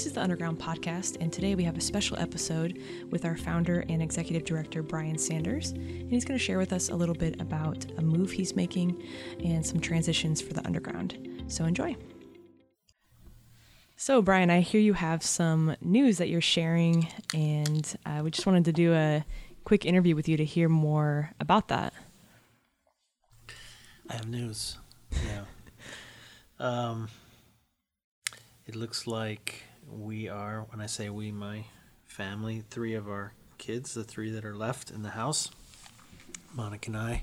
This is the Underground Podcast, and today we have a special episode with our founder and executive director, Brian Sanders. And he's going to share with us a little bit about a move he's making and some transitions for the Underground. So enjoy. So, Brian, I hear you have some news that you're sharing, and uh, we just wanted to do a quick interview with you to hear more about that. I have news. Yeah. um, it looks like we are, when I say we, my family, three of our kids, the three that are left in the house, Monica and I,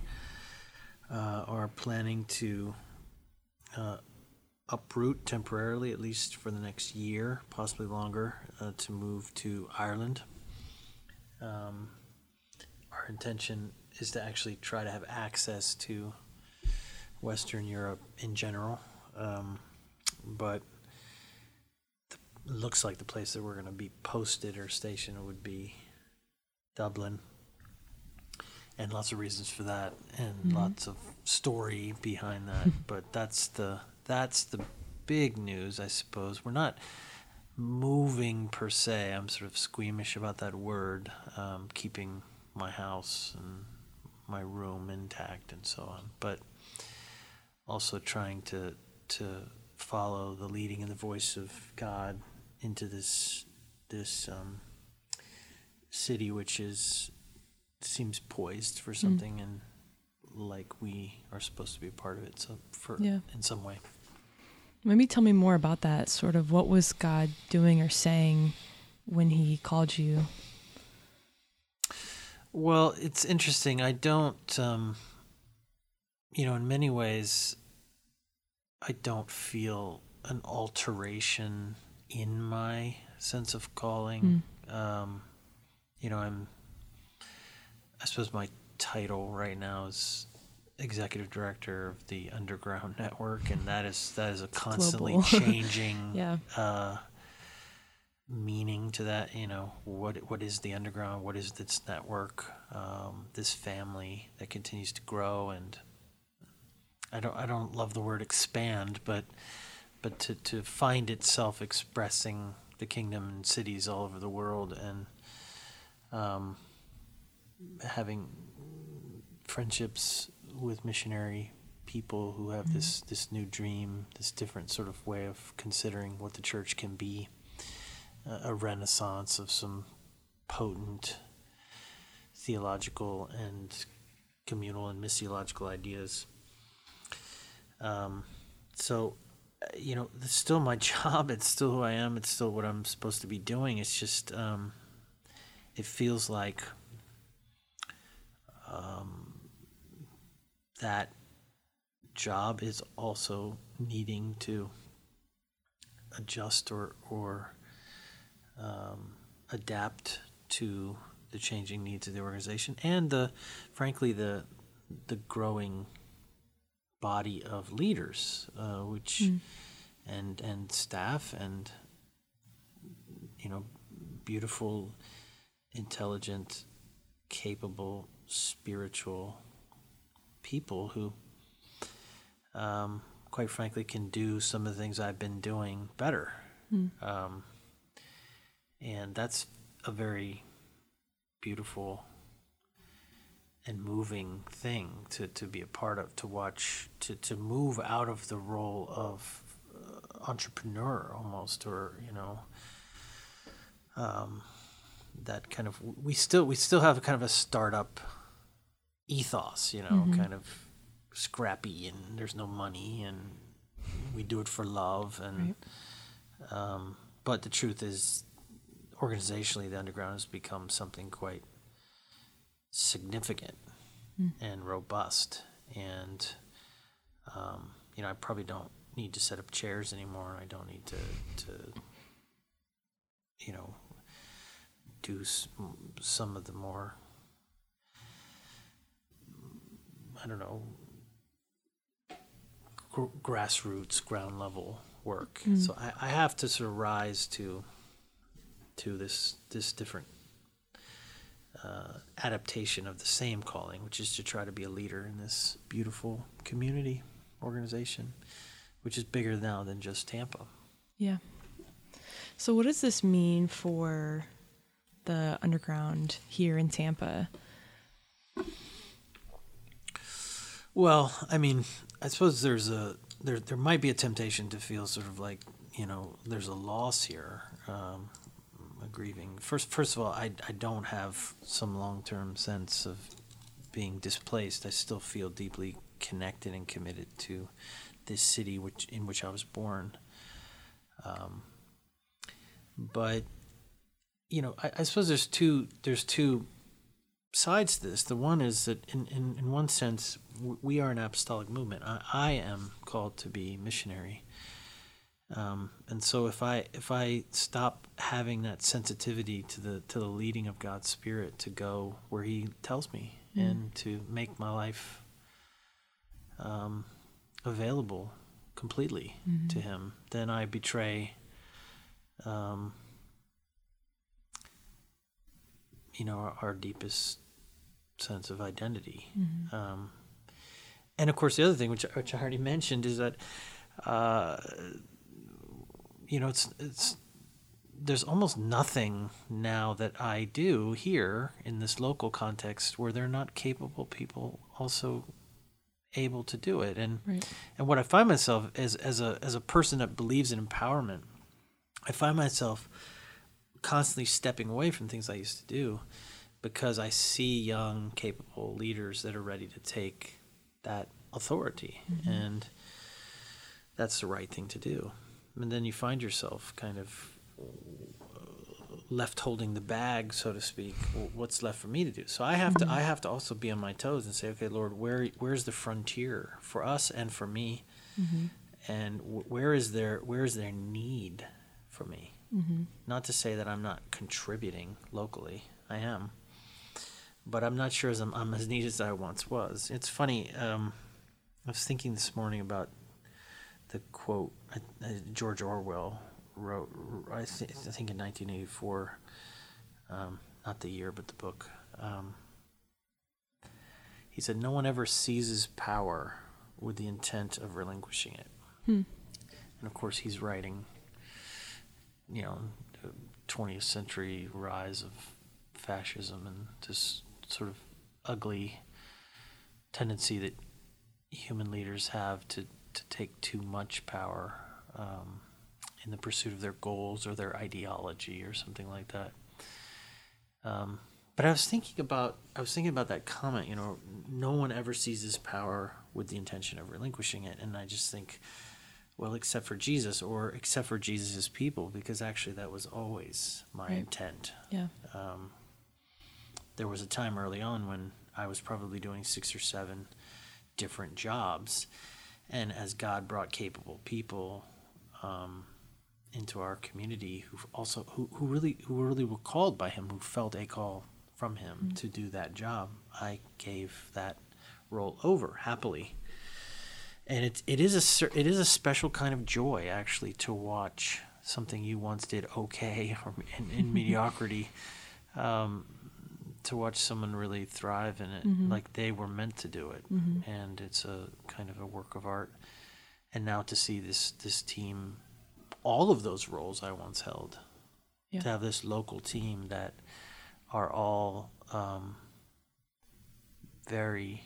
uh, are planning to uh, uproot temporarily, at least for the next year, possibly longer, uh, to move to Ireland. Um, our intention is to actually try to have access to Western Europe in general, um, but looks like the place that we're going to be posted or stationed would be Dublin. And lots of reasons for that, and Mhm. lots of story behind that. but that's the that's the big news, I suppose. We're not moving per se. I'm sort of squeamish about that word, um, keeping my house and my room intact and so on. But also trying to to follow the leading and the voice of God into this this um, city, which is seems poised for something and like we are supposed to be a part of it. So for Yeah. in some way. Maybe tell me more about that. Sort of what was God doing or saying when He called you? Well, it's interesting. I don't, um, you know, in many ways, I don't feel an alteration in my sense of calling. Um, you know, I'm, I suppose my title right now is executive director of the Underground Network, and that is that is a constantly changing Yeah. uh, meaning to that. You know, what what is the underground? What is this network? Um, this family that continues to grow, and I don't I don't love the word expand, but but to to find itself expressing the kingdom in cities all over the world, and um, having friendships with missionary people who have this this new dream, this different sort of way of considering what the church can be, uh, a renaissance of some potent theological and communal and missiological ideas. Um, so, you know, it's still my job. It's still who I am. It's still what I'm supposed to be doing. It's just, um, it feels like um, that job is also needing to adjust or or um, adapt to the changing needs of the organization and the frankly the the growing body of leaders uh, which Mm. and and staff and you know beautiful intelligent capable spiritual people who um, quite frankly can do some of the things I've been doing better Mm. um, and that's a very beautiful and moving thing to, to be a part of to watch to, to move out of the role of uh, entrepreneur almost or you know um, that kind of we still we still have a kind of a startup ethos you know Mhm. kind of scrappy and there's no money and we do it for love and um, but the truth is organizationally the underground has become something quite significant Mm. and robust and um, you know i probably don't need to set up chairs anymore i don't need to to you know do some of the more i don't know gr- grassroots ground level work Mm. so I, I have to sort of rise to to this this different uh, adaptation of the same calling, which is to try to be a leader in this beautiful community organization, which is bigger now than just Tampa. Yeah. So, what does this mean for the underground here in Tampa? Well, I mean, I suppose there's a there there might be a temptation to feel sort of like you know there's a loss here, um, grieving. First, first of all, I I don't have some long term sense of being displaced. I still feel deeply connected and committed to this city which in which I was born. Um, but you know, I, I suppose there's two there's two sides to this. The one is that in in, in one sense we are an apostolic movement. I, I am called to be missionary. Um, and so if I if I stop having that sensitivity to the to the leading of God's Spirit to go where He tells me mm. and to make my life um, available completely mm-hmm. to Him, then I betray, um, you know, our, our, deepest sense of identity. Mm-hmm. Um, and of course, the other thing, which which I already mentioned, is that, uh, you know, it's it's there's almost nothing now that I do here in this local context where they're not capable people also able to do it. And right. and what I find myself as as a as a person that believes in empowerment, I find myself constantly stepping away from things I used to do because I see young, capable leaders that are ready to take that authority. Mm-hmm. And that's the right thing to do. And then you find yourself kind of left holding the bag, so to speak. What's left for me to do? So I have to I have to also be on my toes and say, okay, Lord, where where's the frontier for us and for me, mm-hmm. and where is there where is there need for me? Mm-hmm. Not to say that I'm not contributing locally, I am, but I'm not sure as I'm, I'm as needed as I once was. It's funny. Um, I was thinking this morning about the quote uh, George Orwell wrote, I, th- I think in 1984, um, not the year, but the book. Um, he said, No one ever seizes power with the intent of relinquishing it. Hmm. And of course, he's writing, you know, 20th century rise of fascism and this sort of ugly tendency that human leaders have to, to take too much power. Um, in the pursuit of their goals or their ideology or something like that. Um, but I was thinking about I was thinking about that comment. You know, no one ever seizes power with the intention of relinquishing it, and I just think, well, except for Jesus or except for Jesus's people, because actually that was always my right. intent. Yeah. Um, there was a time early on when I was probably doing six or seven different jobs, and as God brought capable people. Um, into our community who also who, who really who really were called by him who felt a call from him mm-hmm. to do that job i gave that role over happily and it, it is a it is a special kind of joy actually to watch something you once did okay or in, in mediocrity um, to watch someone really thrive in it mm-hmm. like they were meant to do it mm-hmm. and it's a kind of a work of art and now to see this this team all of those roles I once held. Yeah. To have this local team that are all um, very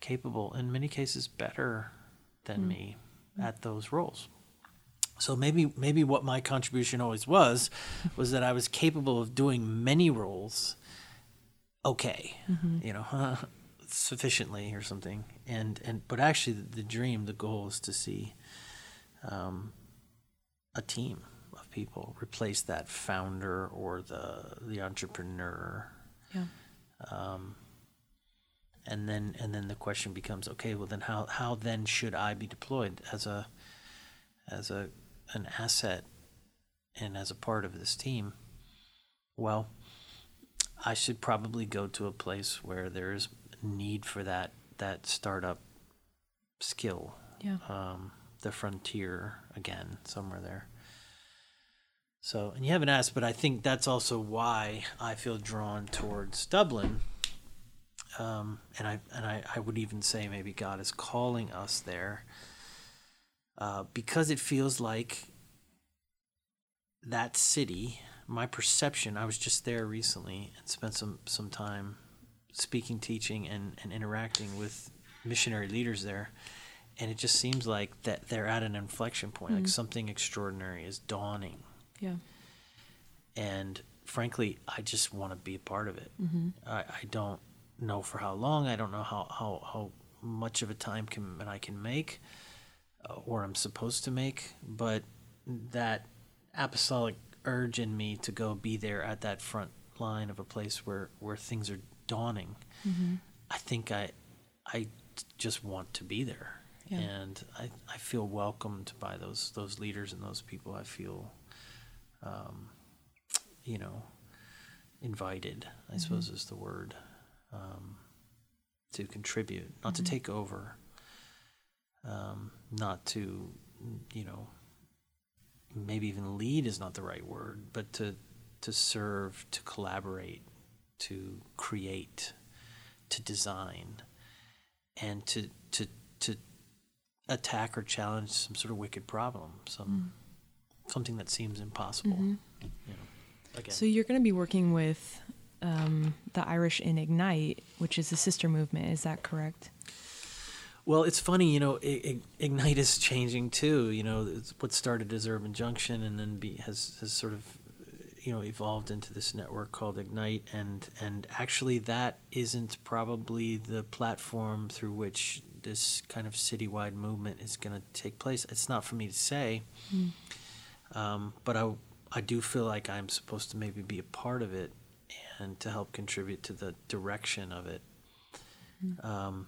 capable, in many cases better than mm. me at those roles. So maybe maybe what my contribution always was was that I was capable of doing many roles okay, mm-hmm. you know, sufficiently or something. And and but actually the, the dream, the goal is to see um, a team of people, replace that founder or the the entrepreneur. Yeah. Um, and then and then the question becomes, okay, well then how how then should I be deployed as a as a an asset and as a part of this team? Well, I should probably go to a place where there is need for that that startup skill. Yeah. Um, the frontier again, somewhere there. So, and you haven't asked, but I think that's also why I feel drawn towards Dublin. Um, and I and I, I would even say maybe God is calling us there uh, because it feels like that city, my perception, I was just there recently and spent some, some time speaking, teaching, and, and interacting with missionary leaders there. And it just seems like that they're at an inflection point, like something extraordinary is dawning. Yeah. And frankly, I just want to be a part of it. I, I don't know for how long. I don't know how, how, how much of a time can that I can make uh, or I'm supposed to make, but that apostolic urge in me to go be there at that front line of a place where, where things are dawning, I think I I just want to be there. Yeah. And I, I feel welcomed by those those leaders and those people. I feel um, you know, invited, I suppose is the word, um, to contribute, not to take over, um, not to, you know, maybe even lead is not the right word, but to to serve, to collaborate, to create, to design, and to to to attack or challenge some sort of wicked problem, some something that seems impossible. You know. So you're going to be working with um, the Irish in Ignite, which is a sister movement. Is that correct? Well, it's funny, you know, Ignite is changing too. You know, it's what started as Urban Junction and then be, has has sort of, you know, evolved into this network called Ignite, and and actually that isn't probably the platform through which this kind of citywide movement is going to take place. It's not for me to say, um, but I I do feel like I'm supposed to maybe be a part of it and to help contribute to the direction of it. Um,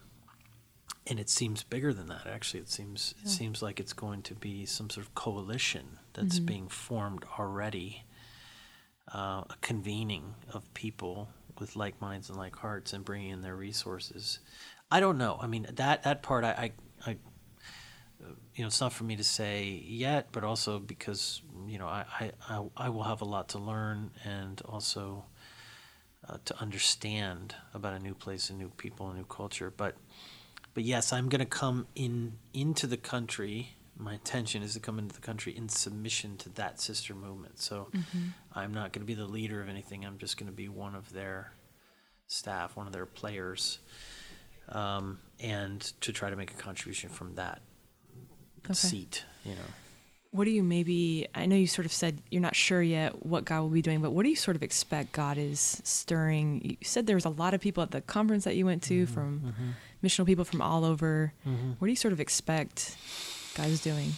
and it seems bigger than that. Actually, it seems it seems like it's going to be some sort of coalition that's being formed already, uh, a convening of people with like minds and like hearts, and bringing in their resources. I don't know. I mean that that part I. I, I you know, it's not for me to say yet, but also because you know I, I, I, I will have a lot to learn and also uh, to understand about a new place, and new people, and new culture. But but yes, I'm going to come in into the country. My intention is to come into the country in submission to that sister movement. So I'm not going to be the leader of anything. I'm just going to be one of their staff, one of their players, um, and to try to make a contribution from that seat. You know. What do you maybe? I know you sort of said you're not sure yet what God will be doing, but what do you sort of expect God is stirring? You said there was a lot of people at the conference that you went to from missional people from all over. What do you sort of expect God is doing?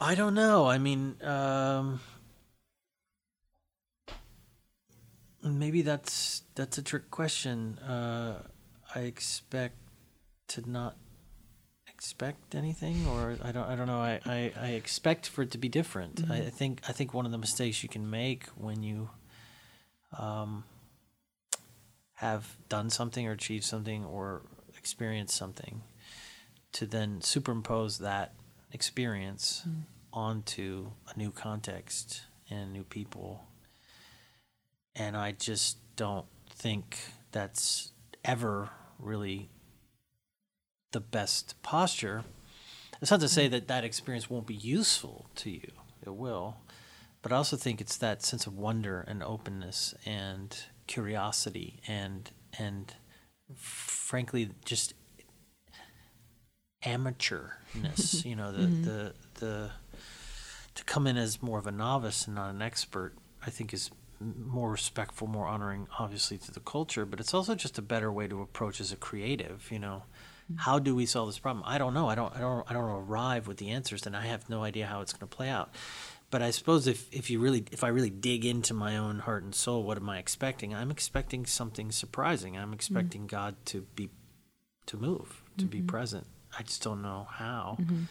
I don't know. I mean, um, maybe that's that's a trick question. Uh, I expect to not expect anything, or I don't. I don't know. I, I, I expect for it to be different. I, I think I think one of the mistakes you can make when you um, have done something or achieved something or experienced something to then superimpose that experience onto a new context and new people. And I just don't think that's ever really the best posture. It's not to say that that experience won't be useful to you, it will. But I also think it's that sense of wonder and openness and curiosity and and frankly just amateurness you know the, mm-hmm. the the to come in as more of a novice and not an expert i think is more respectful more honoring obviously to the culture but it's also just a better way to approach as a creative you know how do we solve this problem? I don't know. I don't i don't i don't arrive with the answers and i have no idea how it's going to play out. But i suppose if if you really if i really dig into my own heart and soul what am i expecting? I'm expecting something surprising. I'm mm-hmm. expecting god to be to move to be mm-hmm. present. I just don't know how. Mm-hmm.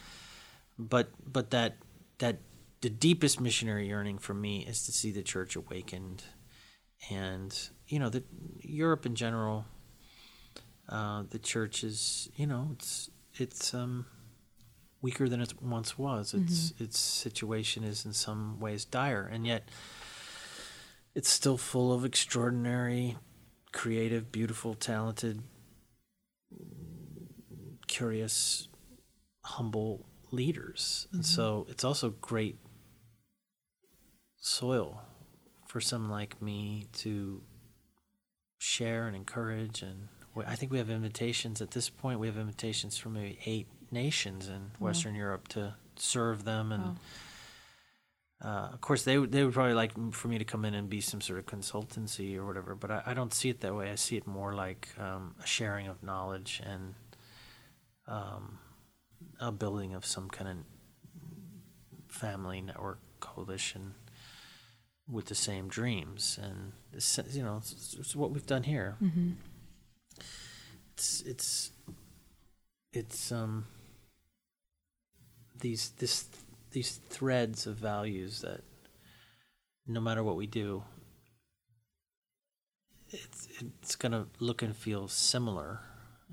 But but that that the deepest missionary yearning for me is to see the church awakened. And you know that europe in general uh, the church is you know it's it's um weaker than it once was. Its its situation is in some ways dire and yet it's still full of extraordinary creative beautiful talented curious humble leaders. And so it's also great soil for someone like me to share and encourage and I think we have invitations at this point. We have invitations from maybe eight nations in Western Europe to serve them, and uh, of course they they would probably like for me to come in and be some sort of consultancy or whatever. But I, I don't see it that way. I see it more like um, a sharing of knowledge and um, a building of some kind of family network coalition with the same dreams, and you know, it's, it's what we've done here. Mm-hmm. It's it's it's um these this these threads of values that no matter what we do, it's it's gonna look and feel similar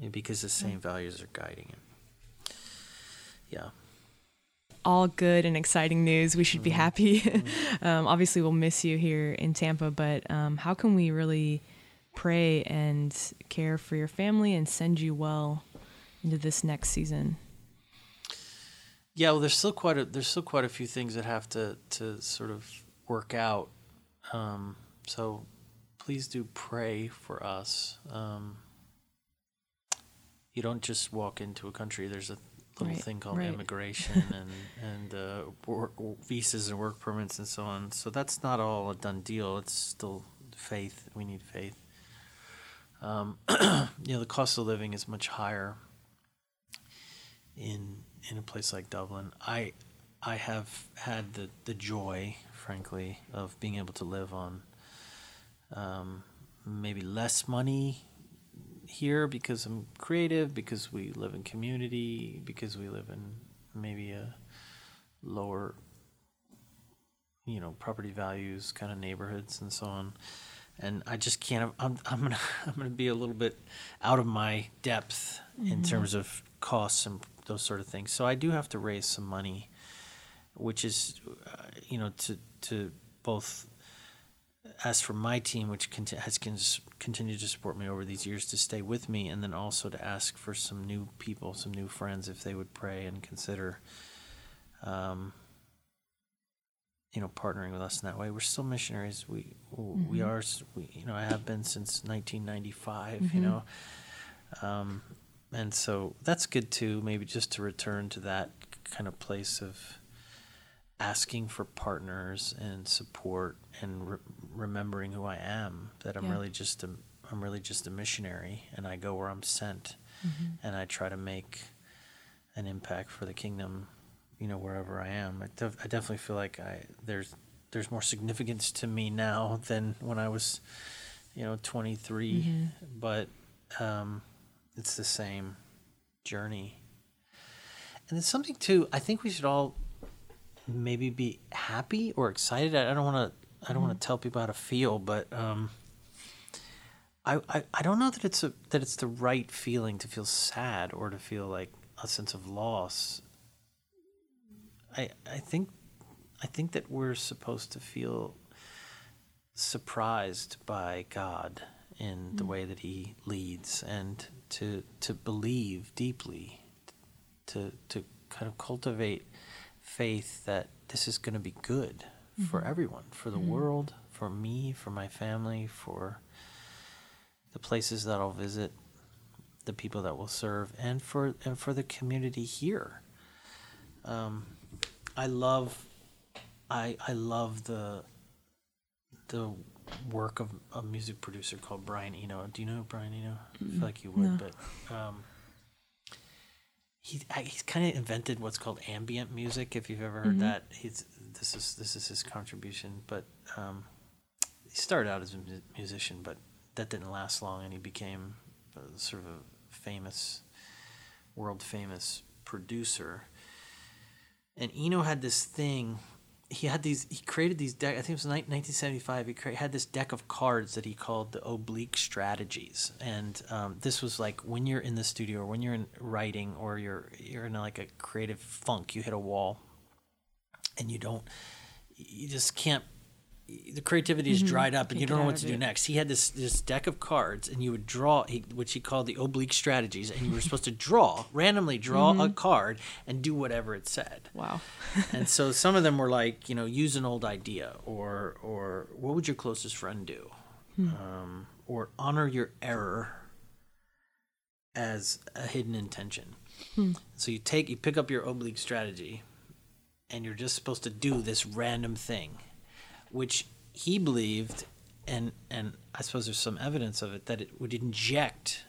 because the same values are guiding it. Yeah all good and exciting news. We should be happy. um, obviously, we'll miss you here in Tampa, but um, how can we really pray and care for your family and send you well into this next season? Yeah, well, there's still quite a there's still quite a few things that have to to sort of work out. Um, so please do pray for us. Um, you don't just walk into a country. There's a little Right, thing called right. immigration and and uh, work, visas and work permits and so on. So that's not all a done deal. It's still faith. We need faith. Um, you know, the cost of living is much higher in in a place like Dublin. I I have had the the joy, frankly, of being able to live on um, maybe less money here because I'm creative, because we live in community, because we live in maybe a lower, you know, property values kind of neighborhoods and so on. And I just can't. I'm I'm gonna I'm gonna be a little bit out of my depth in terms of costs and those sort of things. So I do have to raise some money, which is, uh, you know, to to both ask for my team, which conti- has con- continued to support me over these years, to stay with me, and then also to ask for some new people, some new friends, if they would pray and consider, um, you know, partnering with us in that way. We're still missionaries. We we mm-hmm. are. We you know I have been since 1995. You mm-hmm. know, um, and so that's good too. Maybe just to return to that kind of place of asking for partners and support and re- remembering who I am that I'm Yeah. really just a I'm really just a missionary and I go where I'm sent mm-hmm. and I try to make an impact for the kingdom you know wherever I am I, def- I definitely feel like I there's there's more significance to me now than when I was you know 23 but um, it's the same journey and it's something too I think we should all maybe be happy or excited. I don't want to. I don't want to tell people how to feel, but um, I, I I don't know that it's a that it's the right feeling to feel sad or to feel like a sense of loss. I I think I think that we're supposed to feel surprised by God in the mm. way that He leads, and to to believe deeply, to to kind of cultivate faith that this is going to be good mm-hmm. for everyone, for the mm-hmm. world, for me, for my family, for the places that I'll visit, the people that will serve, and for and for the community here. Um, I love, I I love the the work of a music producer called Brian Eno. Do you know Brian Eno? I feel like you would, No. but um, he he's kind of invented what's called ambient music. If you've ever heard that, he's this is this is his contribution. But um, he started out as a mu- musician, but that didn't last long, and he became a, sort of a famous, world famous producer. And Eno had this thing. He had these. He created these deck. I think it was 1975. He crea- had this deck of cards that he called the oblique strategies. And um, this was like when you're in the studio or when you're in writing or you're you're in like a creative funk. You hit a wall, and you don't. You just can't the creativity is dried up and you don't know what to do it. next. He had this this deck of cards, and you would draw, he, which he called the oblique strategies, and you were supposed to draw randomly draw a card and do whatever it said. Wow. and so some of them were like, you know, use an old idea, or or what would your closest friend do, um, or honor your error as a hidden intention. So you take you pick up your oblique strategy, and you're just supposed to do this random thing, which he believed, and and I suppose there's some evidence of it that it would inject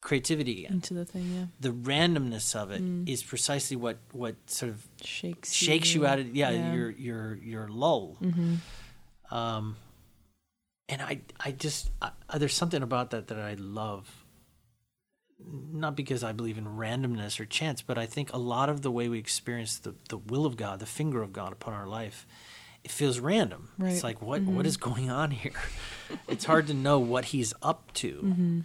creativity again. Into the thing, yeah. The randomness of it is precisely what what sort of Shakes shakes you out of yeah, yeah. your your your lull. Mm-hmm. Um, and I I just I, there's something about that that I love. Not because I believe in randomness or chance, but I think a lot of the way we experience the, the will of God, the finger of God upon our life, it feels random. Right. It's like what what mm-hmm. is going on here? it's hard to know what He's up to, mm-hmm.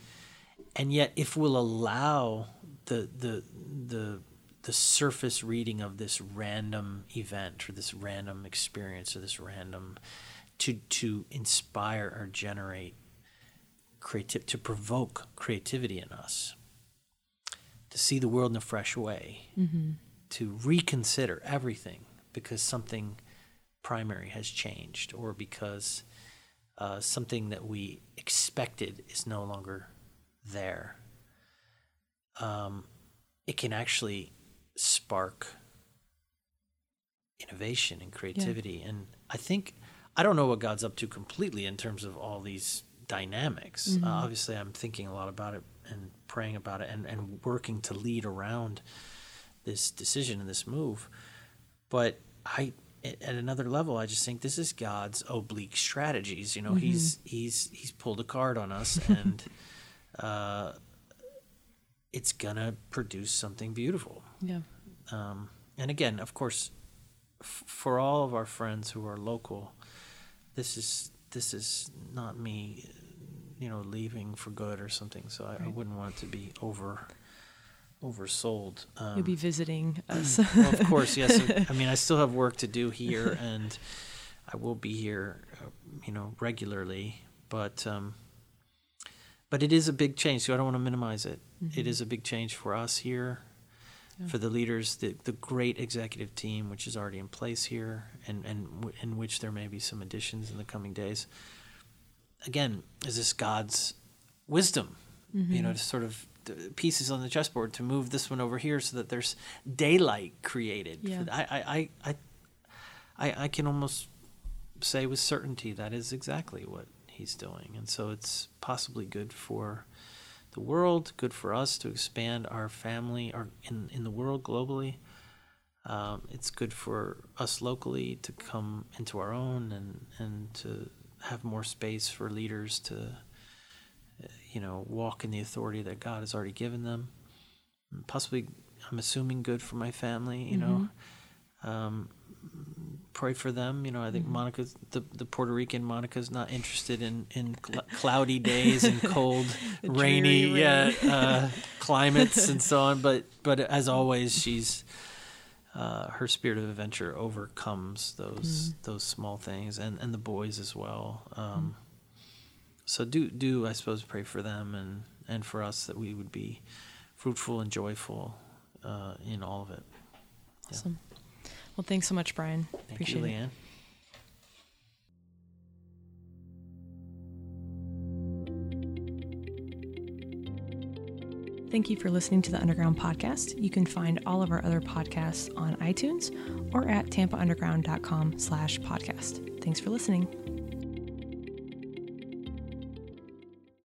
and yet if we'll allow the the the the surface reading of this random event or this random experience or this random to to inspire or generate creative to provoke creativity in us to see the world in a fresh way mm-hmm. to reconsider everything because something primary has changed or because uh, something that we expected is no longer there um, it can actually spark innovation and creativity. And I think I don't know what God's up to completely in terms of all these dynamics. Uh, obviously, I'm thinking a lot about it and praying about it and, and working to lead around this decision and this move. But I at another level, I just think this is God's oblique strategies. You know, he's he's he's pulled a card on us, and uh, it's gonna produce something beautiful. Yeah. Um, and again, of course, f- for all of our friends who are local, this is this is not me, you know, leaving for good or something. So I, I wouldn't want it to be over oversold. Um, You'll be visiting us. well, of course, yes. I mean, I still have work to do here, and I will be here, uh, you know, regularly. But um, but it is a big change, so I don't want to minimize it. It is a big change for us here, Yeah. for the leaders, the the great executive team, which is already in place here, and and w- in which there may be some additions in the coming days. Again, is this God's wisdom? You know, to sort of pieces on the chessboard to move this one over here so that there's daylight created. Yeah. I, I, I, I, I, can almost say with certainty that is exactly what he's doing, and so it's possibly good for the world, good for us to expand our family, or in in the world globally. Um, it's good for us locally to come into our own and and to have more space for leaders to you know walk in the authority that God has already given them. Possibly, I'm assuming good for my family. You know, um, pray for them. You know, I think Monica's the the Puerto Rican Monica's not interested in in cl- cloudy days and cold, rainy yeah uh, climates and so on. But but as always, she's. Uh, her spirit of adventure overcomes those those small things, and, and the boys as well. Um, so do do I suppose pray for them and and for us that we would be fruitful and joyful uh, in all of it. Awesome. Well, thanks so much, Brian. Thank Appreciate you, it. Leanne. Thank you for listening to the Underground Podcast. You can find all of our other podcasts on iTunes or at tampaunderground.com slash podcast. Thanks for listening.